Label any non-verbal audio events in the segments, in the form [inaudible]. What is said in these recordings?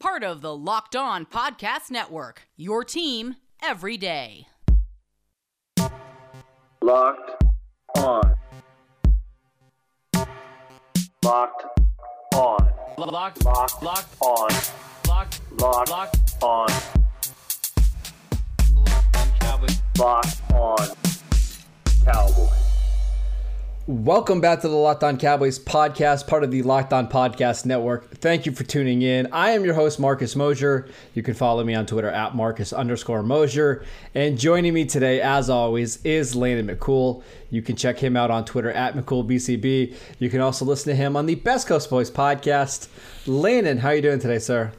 Part of the Locked On Podcast Network, your team every day. Locked on. Locked on. Locked, Locked locked, on. locked, on. Locked on. locked. on. Locked on. Cowboys. Welcome back to the Locked On Cowboys podcast, part of the Locked On Podcast Network. Thank you for tuning in. I am your host, Marcus Mosher. You can follow me on Twitter at Marcus underscore Mosher. And joining me today, as always, is Landon McCool. You can check him out on Twitter at McCoolBCB. You can also listen to him on the Best Coast Boys podcast. Landon, how are you doing today, sir?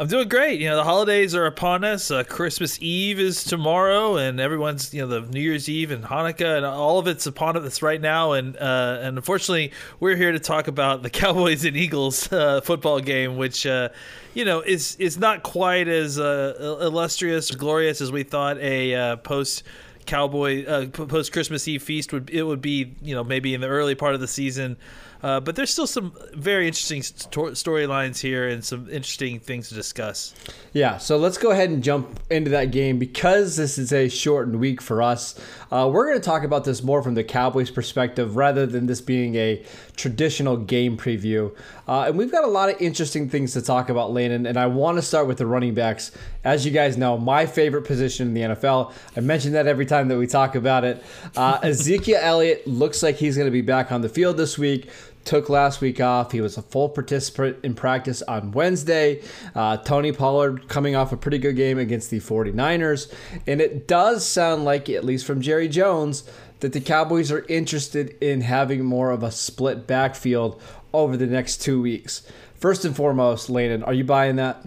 I'm doing great. You know, the holidays are upon us. Uh, Christmas Eve is tomorrow, and everyone's you know the New Year's Eve and Hanukkah, and all of it's upon us right now. And uh, and unfortunately, we're here to talk about the [laughs] Cowboys and Eagles uh, football game, which uh, you know is is not quite as uh, illustrious, glorious as we thought a uh, post. Cowboy post Christmas Eve feast would it would be you know maybe in the early part of the season, uh, but there's still some very interesting sto- storylines here and some interesting things to discuss. Yeah, so let's go ahead and jump into that game because this is a shortened week for us. Uh, we're going to talk about this more from the Cowboys' perspective rather than this being a traditional game preview. Uh, and we've got a lot of interesting things to talk about, Landon. And I want to start with the running backs. As you guys know, my favorite position in the NFL. I mention that every time that we talk about it. Uh, [laughs] Ezekiel Elliott looks like he's going to be back on the field this week took last week off. He was a full participant in practice on Wednesday. Uh, Tony Pollard coming off a pretty good game against the 49ers. And it does sound like, at least from Jerry Jones, that the Cowboys are interested in having more of a split backfield over the next two weeks. First and foremost, Landon, are you buying that?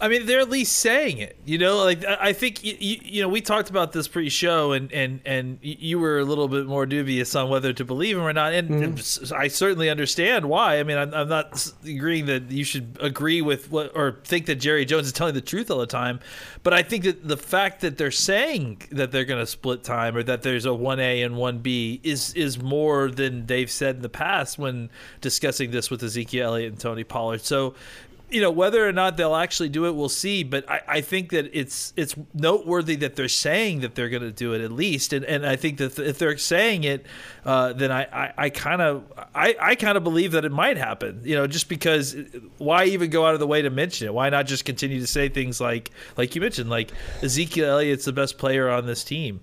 I mean, they're at least saying it. You know, like I think you, you know we talked about this pre-show, and and and you were a little bit more dubious on whether to believe him or not, and, mm-hmm. and I certainly understand why. I mean, I'm, I'm, not agreeing that you should agree with what or think that Jerry Jones is telling the truth all the time, but I think that the fact that they're saying that they're going to split time or that there's a one A and one B is is more than they've said in the past when discussing this with Ezekiel Elliott and Tony Pollard. So you know whether or not they'll actually do it, we'll see. But I, I think that it's it's noteworthy that they're saying that they're going to do it at least, and and I think that if they're saying it, uh, then I I kind of I, I kind of believe that it might happen. You know, just because why even go out of the way to mention it? Why not just continue to say things like like you mentioned, like Ezekiel Elliott's the best player on this team.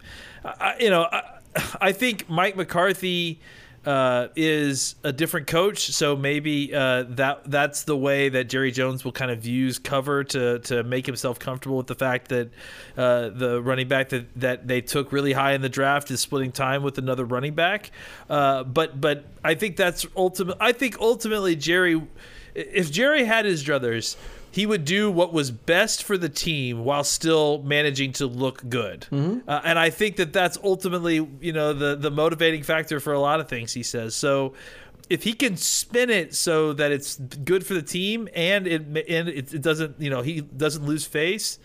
You know, I, I think Mike McCarthy uh, is a different coach, so maybe uh, that that's the way that Jerry Jones will kind of use cover to to make himself comfortable with the fact that uh, the running back that, that they took really high in the draft is splitting time with another running back. Uh, but but I think that's ultimate. I think ultimately Jerry, if Jerry had his druthers he would do what was best for the team while still managing to look good. Mm-hmm. Uh, and I think that that's ultimately, you know, the the motivating factor for a lot of things. He says so. If he can spin it so that it's good for the team and it and it, it doesn't, you know, he doesn't lose face.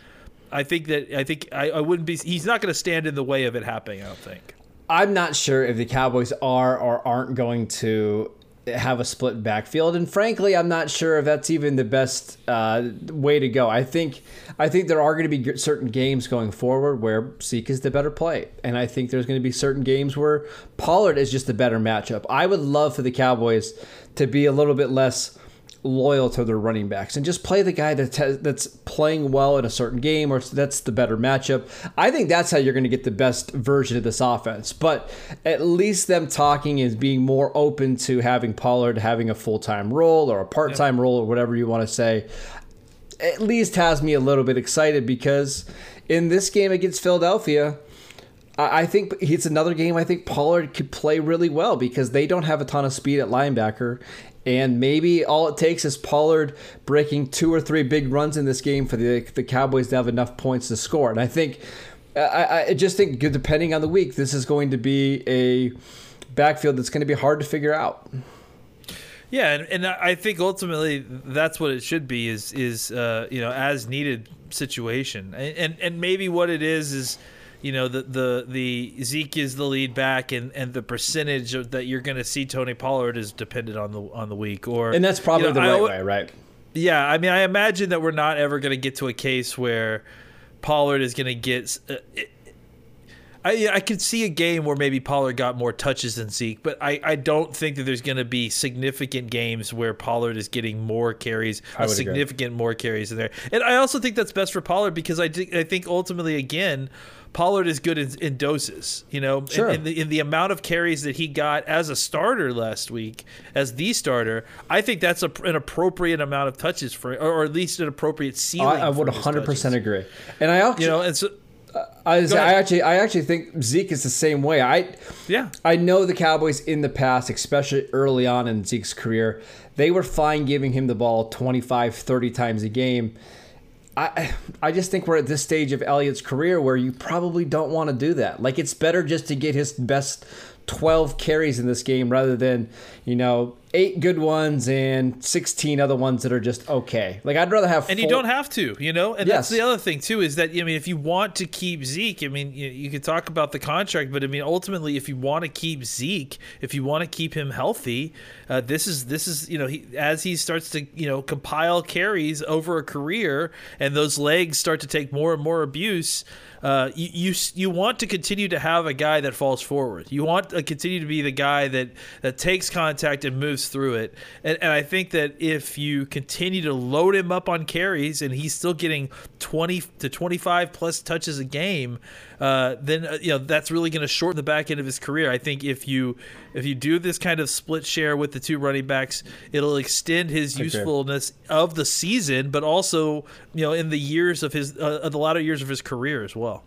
I think that I think I, I wouldn't be. He's not going to stand in the way of it happening. I don't think. I'm not sure if the Cowboys are or aren't going to have a split backfield, and frankly, I'm not sure if that's even the best uh, way to go. I think I think there are going to be certain games going forward where Zeke is the better play, and I think there's going to be certain games where Pollard is just a better matchup. I would love for the Cowboys to be a little bit less loyal to their running backs and just play the guy that has, that's playing well in a certain game or that's the better matchup. I think that's how you're going to get the best version of this offense. But at least them talking is being more open to having Pollard having a full time role or a part time yep. role or whatever you want to say. At least has me a little bit excited because in this game against Philadelphia, I think it's another game I think Pollard could play really well because they don't have a ton of speed at linebacker. And maybe all it takes is Pollard breaking two or three big runs in this game for the the Cowboys to have enough points to score. And I think I, I just think depending on the week, this is going to be a backfield that's going to be hard to figure out. Yeah, and, and I think ultimately that's what it should be is is uh, you know as needed situation, and, and and maybe what it is is you know the the the Zeke is the lead back, and and the percentage of, that you're going to see Tony Pollard is dependent on the on the week, or And that's probably you know, the right I- way, right? Yeah, I mean, I imagine that we're not ever going to get to a case where Pollard is going to get. Uh, it, I I could see a game where maybe Pollard got more touches than Zeke, but I, I don't think that there's going to be significant games where Pollard is getting more carries, or agree. significant more carries in there. And I also think that's best for Pollard because I, I think ultimately again. Pollard is good in, in doses, you know, in- Sure. in, the, in the amount of carries that he got as a starter last week, as the starter. I think that's a, an appropriate amount of touches for, or, or at least an appropriate ceiling. I, I would 100% agree. And I actually, You know, and so I, was- I actually, I actually think Zeke is the same way. I, yeah, I know the Cowboys in the past, especially early on in Zeke's career, they were fine giving him the ball 25, 30 times a game. I I just think we're at this stage of Elliott's career where you probably don't want to do that. Like it's better just to get his best 12 carries in this game rather than, you know, eight good ones and 16 other ones that are just okay. Like I'd rather have and you don't have to, you know. And Yes. that's the other thing too is that I mean, if you want to keep Zeke, I mean, you, you could talk about the contract, but I mean, ultimately, if you want to keep Zeke, if you want to keep him healthy, uh, this is this is you know, he, as he starts to you know compile carries over a career, and those legs start to take more and more abuse. Uh, you, you you want to continue to have a guy that falls forward. You want to continue to be the guy that that takes contact and moves through it. And, and I think that if you continue to load him up on carries and he's still getting twenty to twenty five plus touches a game, uh, then uh, you know that's really going to shorten the back end of his career. I think if you if you do this kind of split share with the two running backs, it'll extend his usefulness of the season, but also you know in the years of his uh, of the latter years of his career as well.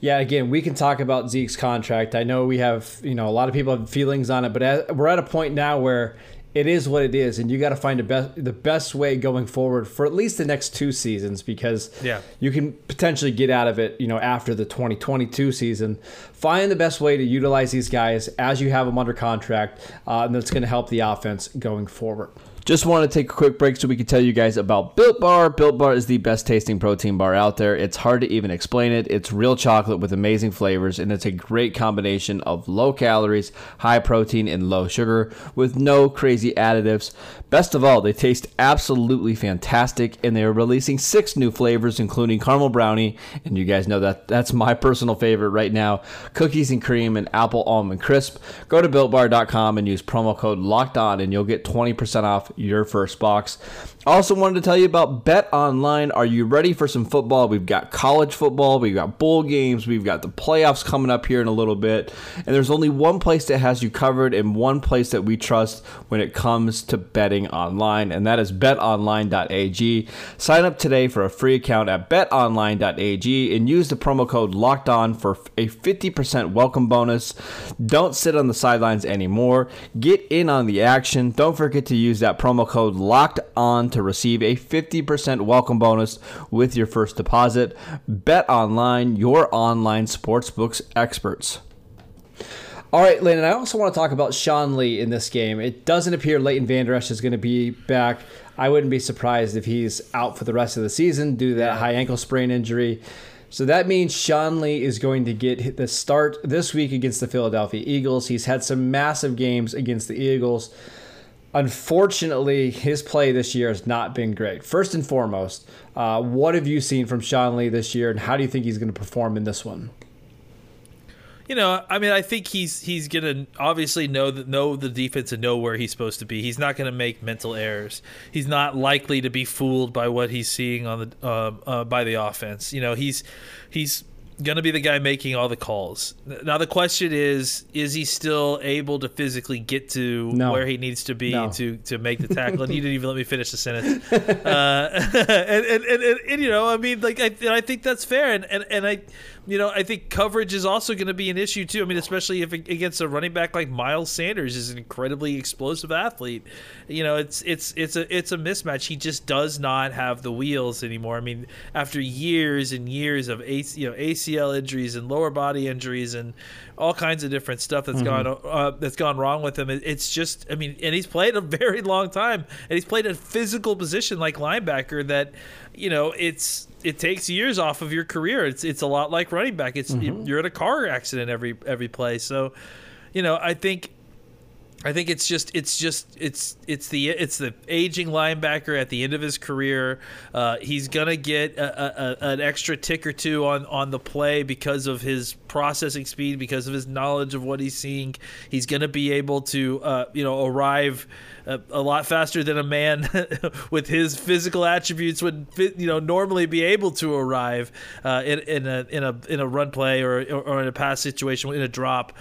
Yeah, again, we can talk about Zeke's contract. I know we have, you know, a lot of people have feelings on it, but we're at a point now where it is what it is, and you got to find the best the best way going forward for at least the next two seasons because Yeah. you can potentially get out of it, you know, after the 2022 season. Find the best way to utilize these guys as you have them under contract, uh, and that's going to help the offense going forward. Just want to take a quick break so we can tell you guys about Built Bar. Built Bar is the best tasting protein bar out there. It's hard to even explain it. It's real chocolate with amazing flavors, and it's a great combination of low calories, high protein, and low sugar with no crazy additives. Best of all, they taste absolutely fantastic, and they are releasing six new flavors, including caramel brownie, and you guys know that that's my personal favorite right now cookies and cream, and apple almond crisp. Go to builtbar.com and use promo code locked on, and you'll get 20% off your first box. Also, wanted to tell you about Bet Online. Are you ready for some football? We've got college football, we've got bowl games, we've got the playoffs coming up here in a little bit, and there's only one place that has you covered and one place that we trust when it comes to betting online, and that is betonline.ag. Sign up today for a free account at betonline.ag and use the promo code locked on for a 50% welcome bonus. Don't sit on the sidelines anymore. Get in on the action. Don't forget to use that promo code locked on to receive a 50% welcome bonus with your first deposit. Bet online, your online sportsbooks experts. All right, and I also want to talk about Sean Lee in this game. It doesn't appear Leighton Vander Esch is going to be back. I wouldn't be surprised if he's out for the rest of the season due to that high ankle sprain injury. So that means Sean Lee is going to get the start this week against the Philadelphia Eagles. He's had some massive games against the Eagles. Unfortunately, his play this year has not been great. First and foremost, uh, what have you seen from Sean Lee this year, and how do you think he's going to perform in this one? You know, I mean, I think he's he's gonna obviously know that know the defense and know where he's supposed to be. He's not gonna make mental errors. He's not likely to be fooled by what he's seeing on the uh, uh, by the offense. You know, he's he's gonna be the guy making all the calls. Now the question is, is he still able to physically get to No. where he needs to be No. to to make the tackle? and you didn't even let me finish the sentence. [laughs] Uh, [laughs] and, and, and, and, you know, I mean, like I, and I think that's fair. And, and and I you know, I think coverage is also going to be an issue too. I mean, especially if against a running back like Miles Sanders is an incredibly explosive athlete. You know, it's it's it's a it's a mismatch. He just does not have the wheels anymore. I mean, after years and years of AC, you know ACL injuries and lower body injuries and all kinds of different stuff that's Mm-hmm. gone uh, that's gone wrong with him. It, it's just, I mean, and he's played a [laughs] very long time, and he's played a physical position like linebacker that, you know, it's it takes years off of your career. It's it's a lot like running back. It's mm-hmm. you're in a car accident every every play. So, you know, I think I think it's just it's just it's it's the it's the aging linebacker at the end of his career. Uh, he's gonna get a, a, an extra tick or two on on the play because of his processing speed, because of his knowledge of what he's seeing. He's gonna be able to uh, you know arrive a, a lot faster than a man [laughs] with his physical attributes would you know normally be able to arrive uh, in, in a in a in a run play or or in a pass situation in a drop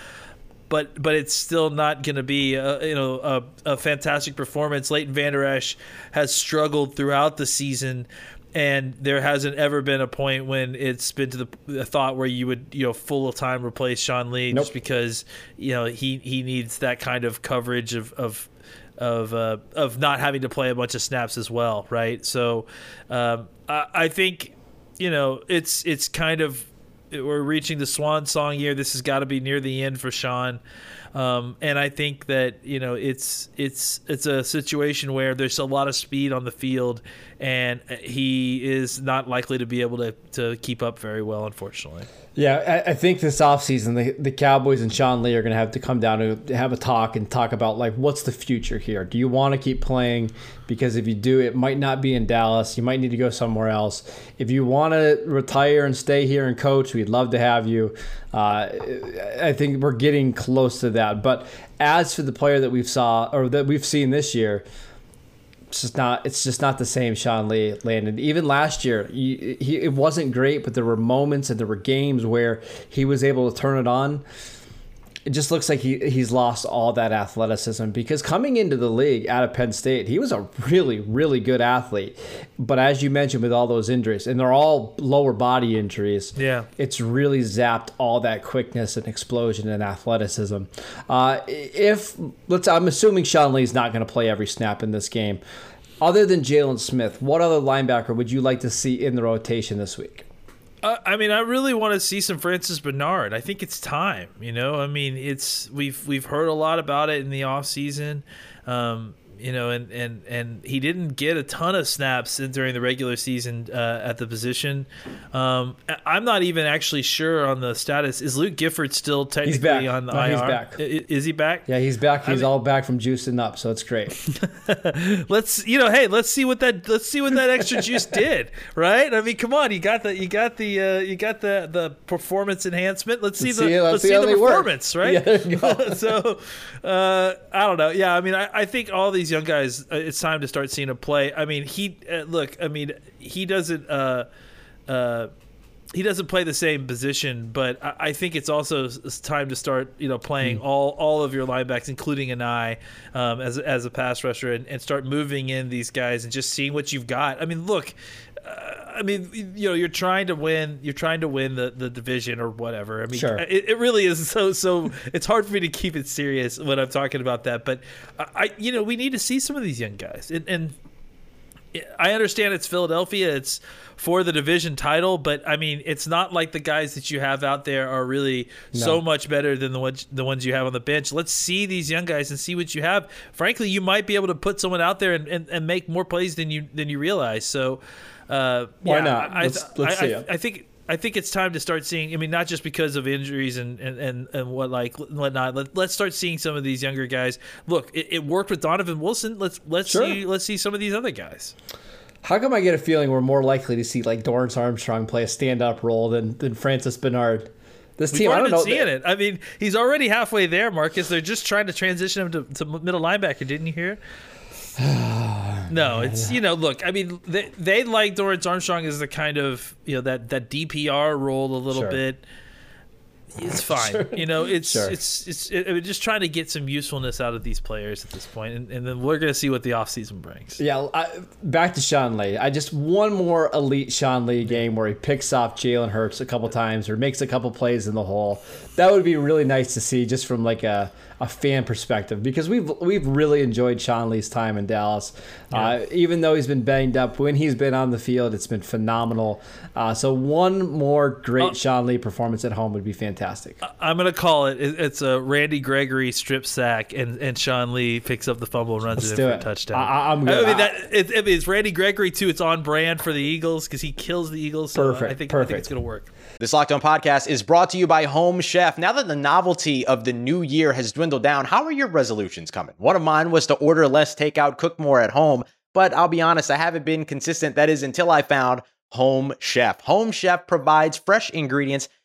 but but it's still not going to be a, you know a, a fantastic performance. Leighton Vander Esch has struggled throughout the season, and there hasn't ever been a point when it's been to the, the thought where you would you know full time replace Sean Lee just because you know he he needs that kind of coverage of of of uh, of not having to play a bunch of snaps as well, right? So um, I, I think you know it's it's kind of we're reaching the swan song year. This has got to be near the end for Sean. Um, and I think that you know it's it's it's a situation where there's a lot of speed on the field, and he is not likely to be able to, to keep up very well, unfortunately. Yeah, I, I think this offseason, the, the Cowboys and Sean Lee are going to have to come down to have a talk and talk about, like, what's the future here? Do you want to keep playing? Because if you do, it might not be in Dallas. You might need to go somewhere else. If you want to retire and stay here and coach, we'd love to have you. Uh, I think we're getting close to that. But as for the player that we've saw or that we've seen this year, it's just not it's just not the same Sean Lee Landon. Even last year, he, he it wasn't great, but there were moments and there were games where he was able to turn it on. It just looks like he he's lost all that athleticism because coming into the league out of Penn State, he was a really really good athlete. But as you mentioned, with all those injuries, and they're all lower body injuries, Yeah. it's really zapped all that quickness and explosion and athleticism. Uh, if let's, I'm assuming Sean Lee's not going to play every snap in this game. Other than Jaylon Smith, what other linebacker would you like to see in the rotation this week? Uh, I mean, I really want to see some Francis Bernard. I think it's time. You know, I mean, it's we've we've heard a lot about it in the off season. Um, you know, and, and, and he didn't get a ton of snaps in- during the regular season uh, at the position. Um, I- I'm not even actually sure on the status. Is Luke Gifford still technically on the No, IR? he's back. I- i- Is he back? Yeah, he's back. He's mean- all back from juicing up, so it's great. [laughs] let's you know hey let's see what that let's see what that extra [laughs] juice did right i mean come on you got the you got the uh, you got the the performance enhancement let's see Let's the see- let's let's see the they work. performance right [laughs] Yeah, there you go. so uh i don't know yeah i mean I, I think all these young guys uh, it's time to start seeing them play i mean he uh, look i mean he doesn't uh uh he doesn't play the same position, but I, I think it's also it's time to start, you know, playing Hmm. all all of your linebacks, including an eye, um, as as a pass rusher, and, and start moving in these guys and just seeing what you've got. I mean, look, uh, I mean, you know, you're trying to win, you're trying to win the, the division or whatever. I mean, Sure. it, it really is so so. [laughs] It's hard for me to keep it serious when I'm talking about that, but I, you know, we need to see some of these young guys, and, and I understand it's Philadelphia. It's for the division title, but I mean, it's not like the guys that you have out there are really so much better than the ones the ones you have on the bench. Let's see these young guys and see what you have. Frankly, you might be able to put someone out there and, and, and make more plays than you than you realize. So, uh, Why yeah, not? I, Let's- let's I, see I, it. I think. I think it's time to start seeing. I mean, not just because of injuries and and, and, and what like whatnot. Let, let's start seeing some of these younger guys. Look, it, it worked with Donovan Wilson. Let's let's Sure. see let's see some of these other guys. How come I get a feeling we're more likely to see like Dorance Armstrong play a stand-up role than than Francis Bernard? This We've team, I already don't been know. seeing it. I mean, he's already halfway there, Marcus. They're just trying to transition him to, to middle linebacker. Didn't you hear? [sighs] no, it's you know. Look, I mean, they, they like Dorance Armstrong as the kind of you know that that DPR role a little Sure. bit. It's [laughs] fine. You know, it's Sure. it's it's it, just trying to get some usefulness out of these players at this point, and, and then we're gonna see what the offseason brings. Yeah, I, back to Sean Lee. I just one more elite Sean Lee game where he picks off Jalen Hurts a couple times or makes a couple plays in the hole. That would be really nice to see, just from like a, a fan perspective, because we've we've really enjoyed Sean Lee's time in Dallas. Uh, even though he's been banged up, when he's been on the field, it's been phenomenal. Uh, so one more great Sean Lee performance at home would be fantastic. I'm gonna call it. it- It's a Randy Gregory strip sack, and, and Sean Lee picks up the fumble and runs Let's it in for a touchdown. I- I- I'm good. I mean, that it, it- it's Randy Gregory too. It's on brand for the Eagles because he kills the Eagles. So Perfect, I think I think it's gonna work. This Locked On podcast is brought to you by Home Chef. Now that the novelty of the new year has dwindled down, how are your resolutions coming? One of mine was to order less takeout, cook more at home, but I'll be honest, I haven't been consistent. That is until I found Home Chef. Home Chef provides fresh ingredients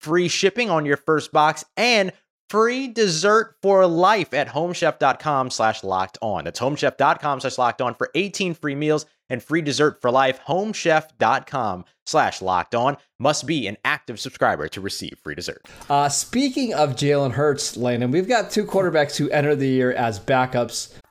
free shipping on your first box and free dessert for life at homechef.com slash locked on. That's homechef.com slash locked on for 18 free meals and free dessert for life. Homechef.com slash locked on must be an active subscriber to receive free dessert. Uh, speaking of Jalen Hurts, Landon, we've got two quarterbacks who enter the year as backups.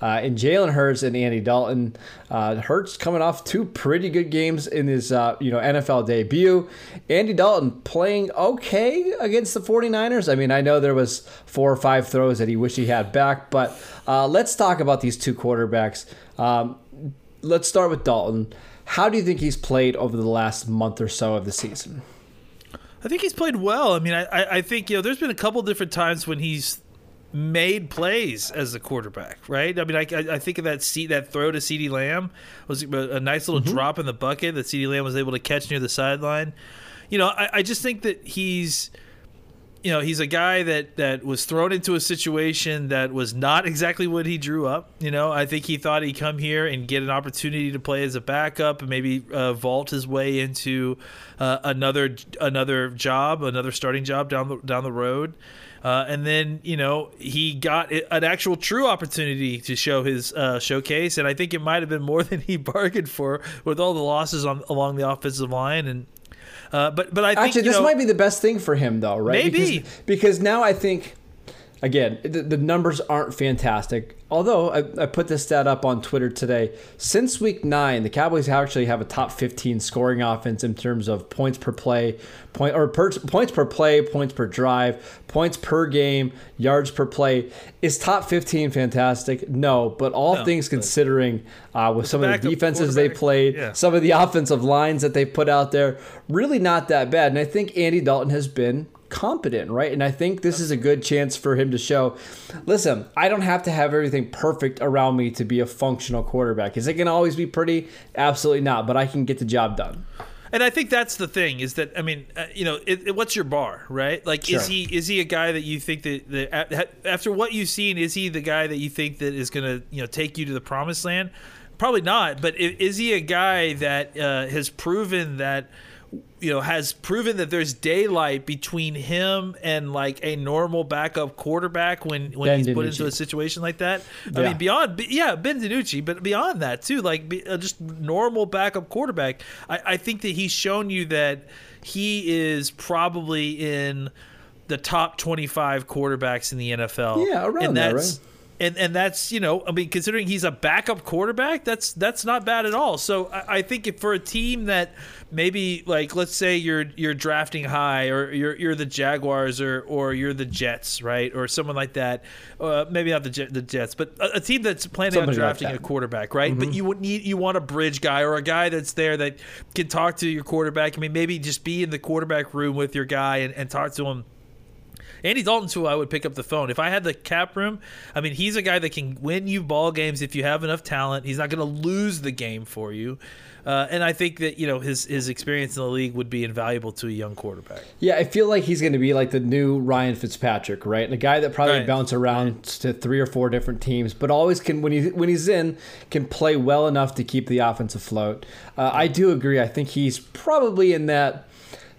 Uh, and Jalen Hurts and Andy Dalton. Uh, Hurts coming off two pretty good games in his uh, you know NFL debut. Andy Dalton playing okay against the 49ers. I mean, I know there was four or five throws that he wished he had back, but uh, let's talk about these two quarterbacks. Um, let's start with Dalton. How do you think he's played over the last month or so of the season? I think he's played well. I mean, I, I, I think you know there's been a couple different times when he's made plays as a quarterback, right? I mean, I, I think of that seat that throw to Ceedee Lamb was a nice little mm-hmm. drop in the bucket that Ceedee Lamb was able to catch near the sideline. You know, I, I just think that he's you know he's a guy that that was thrown into a situation that was not exactly what he drew up you know? I think he thought he'd come here and get an opportunity to play as a backup and maybe uh, vault his way into uh, another another job another starting job down the down the road. Uh, and then you know he got an actual true opportunity to show his uh, showcase, and I think it might have been more [laughs] than he bargained for with all the losses on along the offensive line. And uh, but but I think Actually, this know, might be the best thing for him, though, right? Maybe. because, because now I think, again, the, the numbers aren't fantastic. Although I, I put this stat up on Twitter today, since week nine, the Cowboys actually have a top 15 scoring offense in terms of points per play, point or per, points per play, points per drive, points per game, yards per play. Is top 15 fantastic? No, but all No, things but- considering, uh, with some of the defenses they played, yeah. some of the [laughs] offensive lines that they put out there, really not that bad. And I think Andy Dalton has been competent, right? And I think this is a good chance for him to show listen, I don't have to have everything perfect around me to be a functional quarterback. Is it going to always be pretty? Absolutely not, but I can get the job done. And I think that's the thing is that I mean, uh, you know, it, it- what's your bar, right? Like, Sure. is he is he a guy that you think that, that after what you've seen, is he the guy that you think that is going to you know take you to the promised land? Probably not. But is he a guy that uh, has proven that you know has proven that there's daylight between him and like a normal backup quarterback when when Ben he's put into a situation like that? I mean, beyond yeah ben DiNucci, but beyond that too like uh, just normal backup quarterback. I, I think that he's shown you that he is probably in the top 25 quarterbacks in the NFL Yeah, around and there, that's and and that's you know I mean considering he's a backup quarterback that's that's not bad at all. So I, I think if for a team that maybe like let's say you're you're drafting high or you're you're the Jaguars or or you're the Jets right? Or someone like that. Uh, maybe not the the Jets but a, a team that's planning Somebody on drafting that. a quarterback right? But you would need you want a bridge guy or a guy that's there that can talk to your quarterback. I mean maybe just be in the quarterback room with your guy and, and talk to him Andy Dalton's who I would pick up the phone. If I had the cap room, I mean, he's a guy that can win you ball games if you have enough talent. He's not going to lose the game for you. Uh, and I think that, you know, his, his experience in the league would be invaluable to a young quarterback. Yeah, I feel like he's going to be like the new Ryan Fitzpatrick, right? The guy that probably Right. bounce around to three or four different teams, but always can when he when he's in can play well enough to keep the offense afloat. Uh, I do agree. I think he's probably in that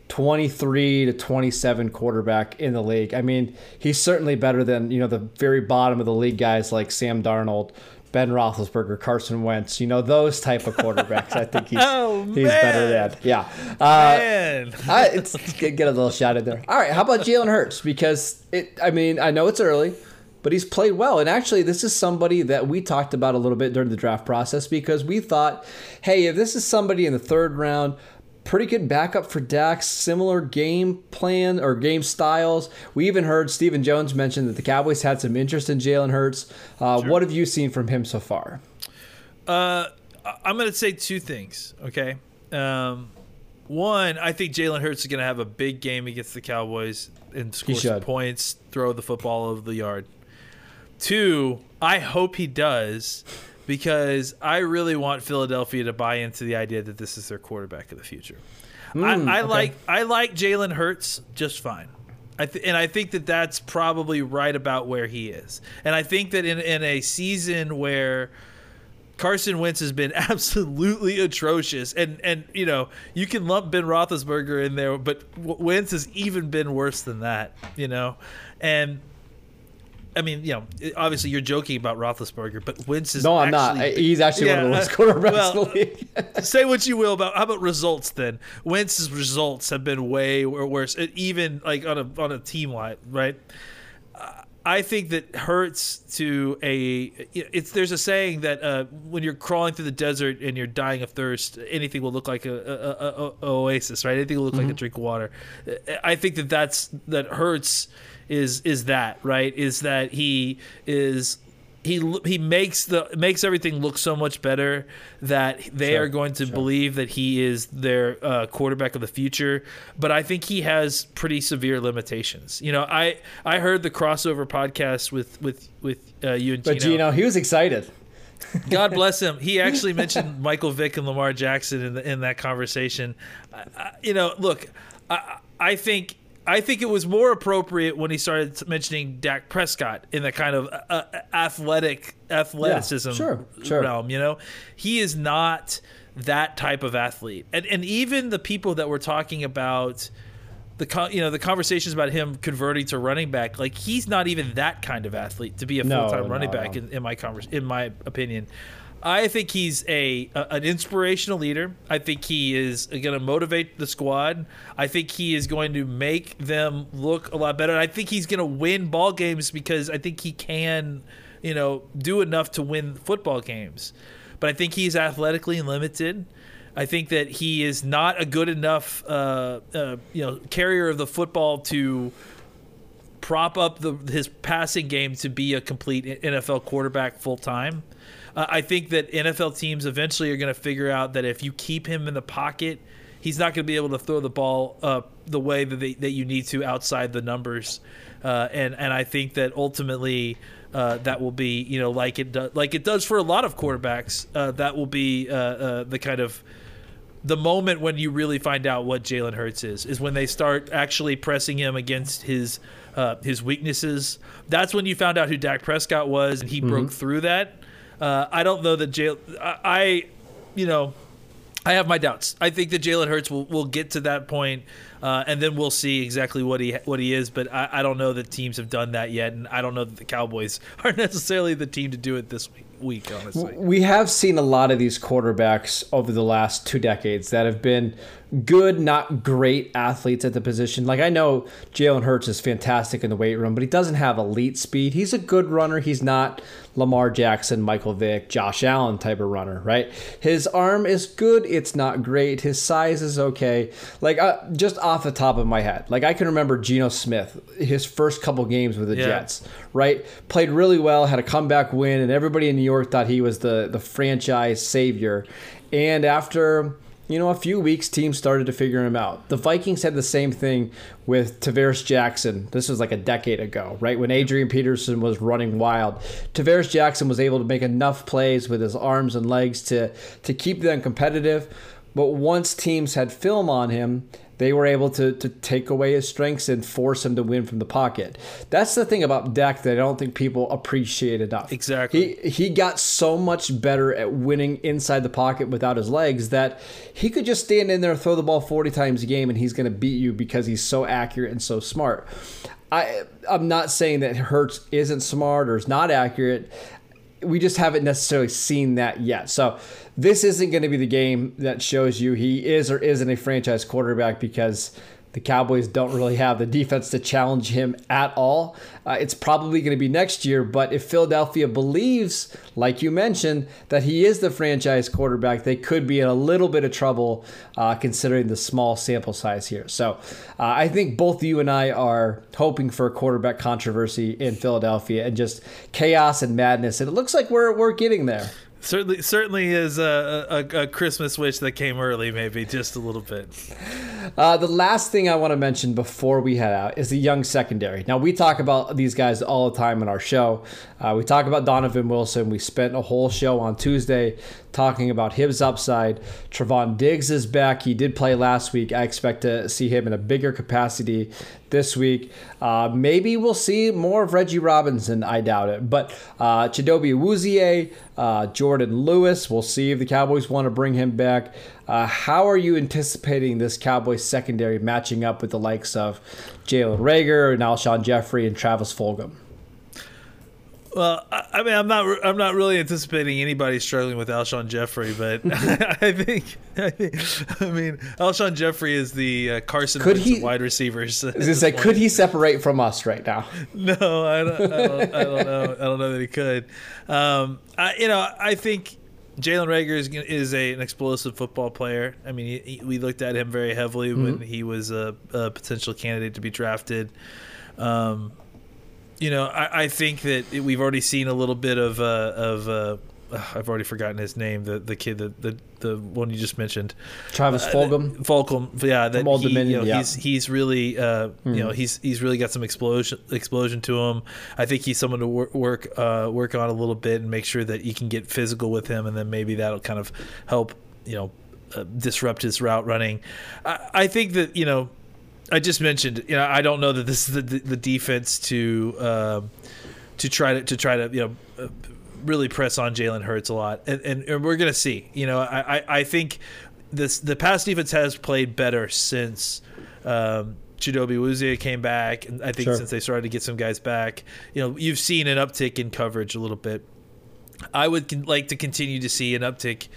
23 to 27 quarterback in the league. I mean, he's certainly better than you know the very bottom of the league guys like Sam Darnold. Ben Roethlisberger, Carson Wentz, you know those type of quarterbacks. I think he's [laughs] Oh, he's better than. Yeah, uh, Man. [laughs] I, it's get, a little shout in there. All right, how about Jalen Hurts? Because it, I mean, I know it's early, but he's played well. And actually, this is somebody that we talked about a little bit during the draft process because we thought, hey, if this is somebody in the third round, pretty good backup for Dak's, similar game plan or game styles. We even heard Stephen Jones mention that the Cowboys had some interest in Jalen Hurts. Uh, What have you seen from him so far? Uh, I'm going to say two things, okay? Um, one, I think Jalen Hurts is going to have a big game against the Cowboys and score some points, throw the football over the yard. Two, I hope he does because I really want Philadelphia to buy into the idea that this is their quarterback of the future. I, hmm, I like I like Jalen Hurts just fine. I th- and I think that that's probably right about where he is. And I think that in, in a season where Carson Wentz has been [laughs] absolutely atrocious, and and you know you can lump Ben Roethlisberger in there, but Wentz has even been worse than that. You know, and I mean, you know, obviously you're joking about Roethlisberger, but Wentz is No, I'm not. He's actually one of the Yeah, worst quarterbacks well, in the league. [laughs] say what you will about how about results then wentz's results have been way worse even like on a on a team line right I think that hurts to a. It's there's a saying that uh, when you're crawling through the desert and you're dying of thirst, anything will look like a, a, a, a oasis, right? Anything will look like a drink of water. I think that that's that hurts is is that right? Is that he is he he makes the makes everything look so much better that they Sure, are going to believe that he is their uh, quarterback of the future. But I think he has pretty severe limitations. You know, I I heard the crossover podcast with with with uh, you and But Gino. Gino, he was excited. [laughs] God bless him. He [laughs] actually mentioned Michael Vick and Lamar Jackson in the, in that conversation. I, I, you know, look, I, I think I think it was more appropriate when he started mentioning Dak Prescott in the kind of uh, athletic athleticism sure, sure. realm. You know, he is not that type of athlete, and and even the people that were talking about the con- you know the conversations about him converting to running back like he's not even that kind of athlete to be a full-time running no, back no. in, in my convers- in my opinion I think he's a, a an inspirational leader. I think he is going to motivate the squad. I think he is going to make them look a lot better. And I think he's going to win ball games because I think he can, you know, do enough to win football games. But I think he's athletically limited. I think that he is not a good enough, uh, uh, you know, carrier of the football to prop up the, his passing game to be a complete NFL quarterback full time. Uh, I think that NFL teams eventually are going to figure out that if you keep him in the pocket, he's not going to be able to throw the ball uh, the way that they, that you need to outside the numbers. Uh, and and I think that ultimately uh, that will be you know like it do, like it does for a lot of quarterbacks. Uh, that will be uh, uh, the kind of the moment when you really find out what Jalen Hurts is is when they start actually pressing him against his uh, his weaknesses. That's when you found out who Dak Prescott was, and he broke through that. Uh, I don't know that Jalen. I, you know, I have my doubts. I think that Jalen Hurts will, will get to that point, uh, and then we'll see exactly what he what he is. But I, I don't know that teams have done that yet, and I don't know that the Cowboys [laughs] are necessarily the team to do it this week. honestly, We have seen a lot of these quarterbacks over the last two decades that have been good, not great athletes at the position. Like I know Jalen Hurts is fantastic in the weight room, but he doesn't have elite speed. He's a good runner. He's not Lamar Jackson, Michael Vick, Josh Allen type of runner, right? His arm is good. It's not great. His size is okay. Like uh, just off the top of my head, like I can remember Geno Smith, his first couple games with the Yeah. Jets, right? Played really well, had a comeback win, and everybody in New York thought he was the the franchise savior. And after you know, a few weeks, teams started to figure him out. The Vikings had the same thing with Tarvaris Jackson. This was like a decade ago, right? When Adrian Peterson was running wild. Tarvaris Jackson was able to make enough plays with his arms and legs to, to keep them competitive. But once teams had film on him, they were able to, to take away his strengths and force him to win from the pocket. That's the thing about Dak that I don't think people appreciate enough. Exactly. He he got so much better at winning inside the pocket without his legs that he could just stand in there, throw the ball 40 times a game, and he's going to beat you because he's so accurate and so smart. I I'm not saying that Hurts isn't smart or is not accurate. We just haven't necessarily seen that yet. So this isn't going to be the game that shows you he is or isn't a franchise quarterback because the Cowboys don't really have the defense to challenge him at all. Uh, it's probably going to be next year, but if Philadelphia believes, like you mentioned, that he is the franchise quarterback, they could be in a little bit of trouble uh, considering the small sample size here. So uh, I think both you and I are hoping for a quarterback controversy in Philadelphia and just chaos and madness. And it looks like we're, we're getting there. Certainly, certainly is a, a, a Christmas wish that came early, maybe just a little bit. Uh, the last thing I want to mention before we head out is the young secondary. Now, we talk about these guys all the time in our show. Uh, we talk about Donovan Wilson. We spent a whole show on Tuesday talking about his upside. Trevon Diggs is back. He did play last week. I expect to see him in a bigger capacity this week. Uh, maybe we'll see more of Reggie Robinson. I doubt it. But uh, Chidobe Awuzie, uh, Jordan Lewis, we'll see if the Cowboys want to bring him back. Uh, how are you anticipating this Cowboys secondary matching up with the likes of Jalen Reagor and Alshon Jeffery and Travis Fulgham? Well, I, mean, I'm not, I'm not really anticipating anybody struggling with Alshon Jeffery, but [laughs] I think, I, think, I mean, Alshon Jeffery is the uh, Carson Could he- wide receivers. Is [laughs] this like, could he separate from us right now? No, I don't, I don't, I don't know. I don't know that he could. Um, I, you know, I think Jalen Reagor is, is a, an explosive football player. I mean, he, he- we looked at him very heavily when he was a, a potential candidate to be drafted. Um, you know, I, I think that it, we've already seen a little bit of uh, of. Uh, I've already forgotten his name. The the kid, the the, the one you just mentioned. Travis Fulgham? Fulcom, yeah, that he, Dominion, you know, yeah. he's he's really, uh, you know, he's he's really got some explosion explosion to him. I think he's someone to work work uh, work on a little bit and make sure that you can get physical with him, and then maybe that'll kind of help, you know, uh, disrupt his route running. I, I think that you know, I just mentioned, you know, I don't know that this is the the defense to um, to try to to try to you know. Really press on Jalen Hurts a lot, and, and, and we're gonna see. You know, I, I, I think this the pass defense has played better since um, Chidobe Wuzie came back, and I think Sure. since they started to get some guys back, you know, you've seen an uptick in coverage a little bit. I would con- like to continue to see an uptick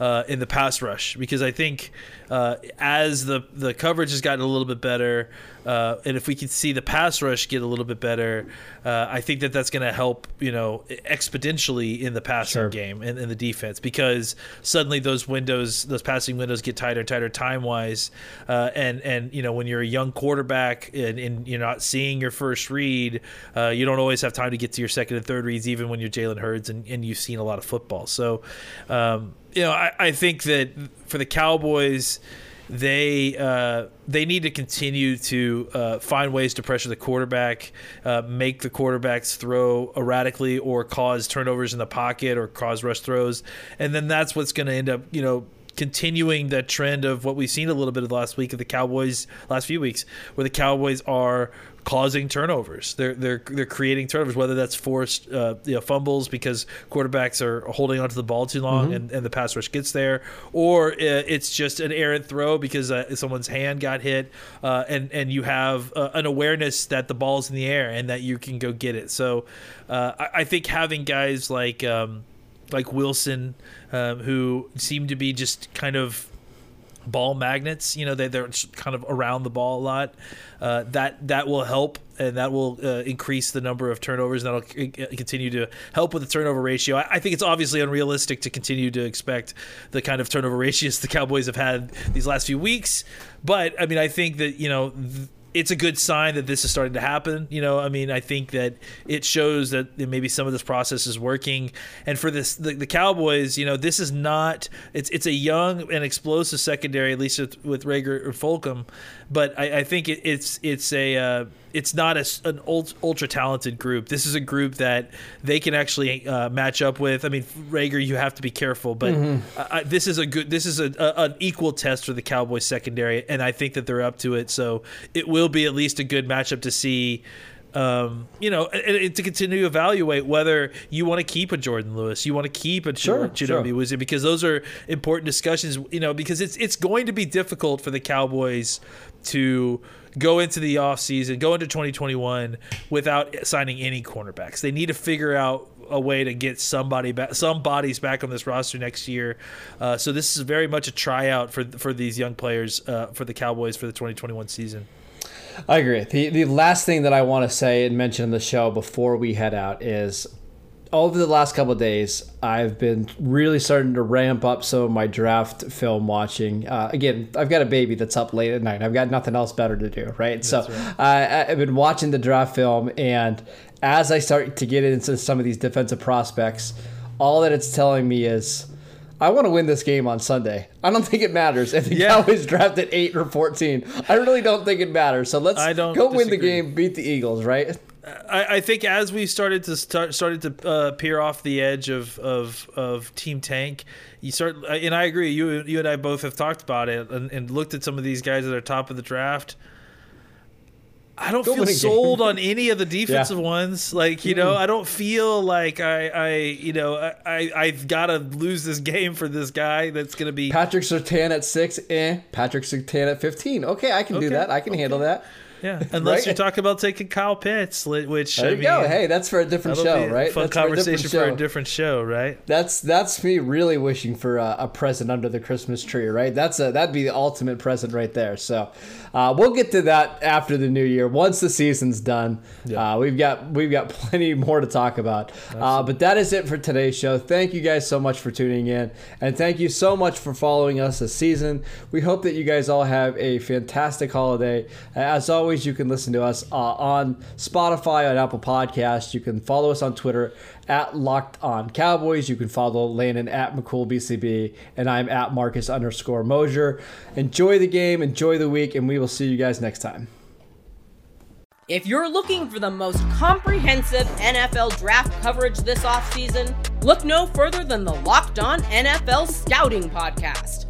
uh, in the pass rush because I think uh, as the the coverage has gotten a little bit better, uh, and if we can see the pass rush get a little bit better, uh, I think that that's going to help you know exponentially in the passing Sure. game and in the defense because suddenly those windows, those passing windows, get tighter and tighter time wise, uh, and and you know when you're a young quarterback and, and you're not seeing your first read, uh, you don't always have time to get to your second and third reads, even when you're Jalen Hurts and, and you've seen a lot of football. So, um, you know, I, I think that for the Cowboys, they uh, they need to continue to uh, find ways to pressure the quarterback, uh, make the quarterbacks throw erratically or cause turnovers in the pocket or cause rush throws, and then that's what's going to end up, you know. Continuing that trend of what we've seen a little bit of the last week of the Cowboys, last few weeks, where the Cowboys are causing turnovers. They're they're they're creating turnovers, whether that's forced uh, you know, fumbles because quarterbacks are holding onto the ball too long and, and the pass rush gets there, or it's just an errant throw because uh, someone's hand got hit, uh, and and you have uh, an awareness that the ball's in the air and that you can go get it. So uh, I, I think having guys like um, like Wilson, um, who seem to be just kind of ball magnets. You know, they they're kind of around the ball a lot. Uh, that that will help, and that will uh, increase the number of turnovers. And that'll c- continue to help with the turnover ratio. I, I think it's obviously unrealistic to continue to expect the kind of turnover [laughs] ratios the Cowboys have had these last few weeks. But I mean, I think that you know. Th- it's a good sign that this is starting to happen. You know, I mean, I think that it shows that maybe some of this process is working. And for this, the, the Cowboys, you know, this is not. It's it's a young and explosive secondary, at least with, with Reagor or Fulgham. But I, I think it, it's it's a uh, it's not a, an ultra talented group. This is a group that they can actually uh, match up with. I mean, Reagor, you have to be careful, but mm-hmm. this is a good. This is a, a, an equal test for the Cowboys secondary, and I think that they're up to it. So it will be at least a good matchup to see. Um, you know, and, and to continue to evaluate whether you want to keep a Jourdan Lewis, you want to keep a sure, Chidobe sure. because those are important discussions. You know, because it's it's going to be difficult for the Cowboys to go into the offseason, go into 2021 without signing any cornerbacks. They need to figure out a way to get somebody back, some bodies back on this roster next year. Uh, so this is very much a tryout for for these young players uh, for the Cowboys for the 2021 season. I agree. The the last thing that I want to say and mention in the show before we head out is over the last couple days, I've been really starting to ramp up some of my draft film watching. Uh, again, I've got a baby that's up late at night. I've got nothing else better to do, right? That's so right. I've been watching the draft film, and as I start to get into some of these defensive prospects, all that it's telling me is. I want to win this game on Sunday. I don't think it matters if the yeah. Cowboys draft at eight or fourteen. I really don't think it matters. So let's go disagree. win the game, beat the Eagles, right? I, I, think as we started to start started to uh, peer off the edge of, of, of Team Tank, you start and I agree. You you and I both have talked about it and, and looked at some of these guys at the top of the draft. I don't Go feel sold on any of the [laughs] defensive yeah. ones. Like you know, I don't feel like I, I you know, I I've got to lose this game for this guy that's going to be Patrick Surtain at six. Eh, Patrick Surtain at fifteen. Okay, I can okay. do that. I can okay. handle that. Yeah, unless right? you talk about taking Kyle Pitts, which there I you mean, go. Hey, that's for a different show, right? Fun that's conversation for a, for a, different show, right? That's that's me really wishing for a, a, present under the Christmas tree, right? That's a that'd be the ultimate present right there. So, uh, we'll get to that after the new year once the season's done. Yeah. Uh, we've got we've got [laughs] plenty more to talk about. Uh, but that is it for today's show. Thank you guys so much for tuning in, and thank you so much for following us this season. We hope that you guys all have a fantastic holiday. As always, you can listen to us uh, on Spotify, on Apple Podcasts. You can follow us on Twitter at Locked On Cowboys. You can follow Landon at McCoolBCB, and I'm at Marcus underscore Mosher. Enjoy the game, enjoy the week, and we will see you guys next time. If you're looking for the most comprehensive NFL draft coverage this offseason, look no further than the Locked On NFL Scouting Podcast.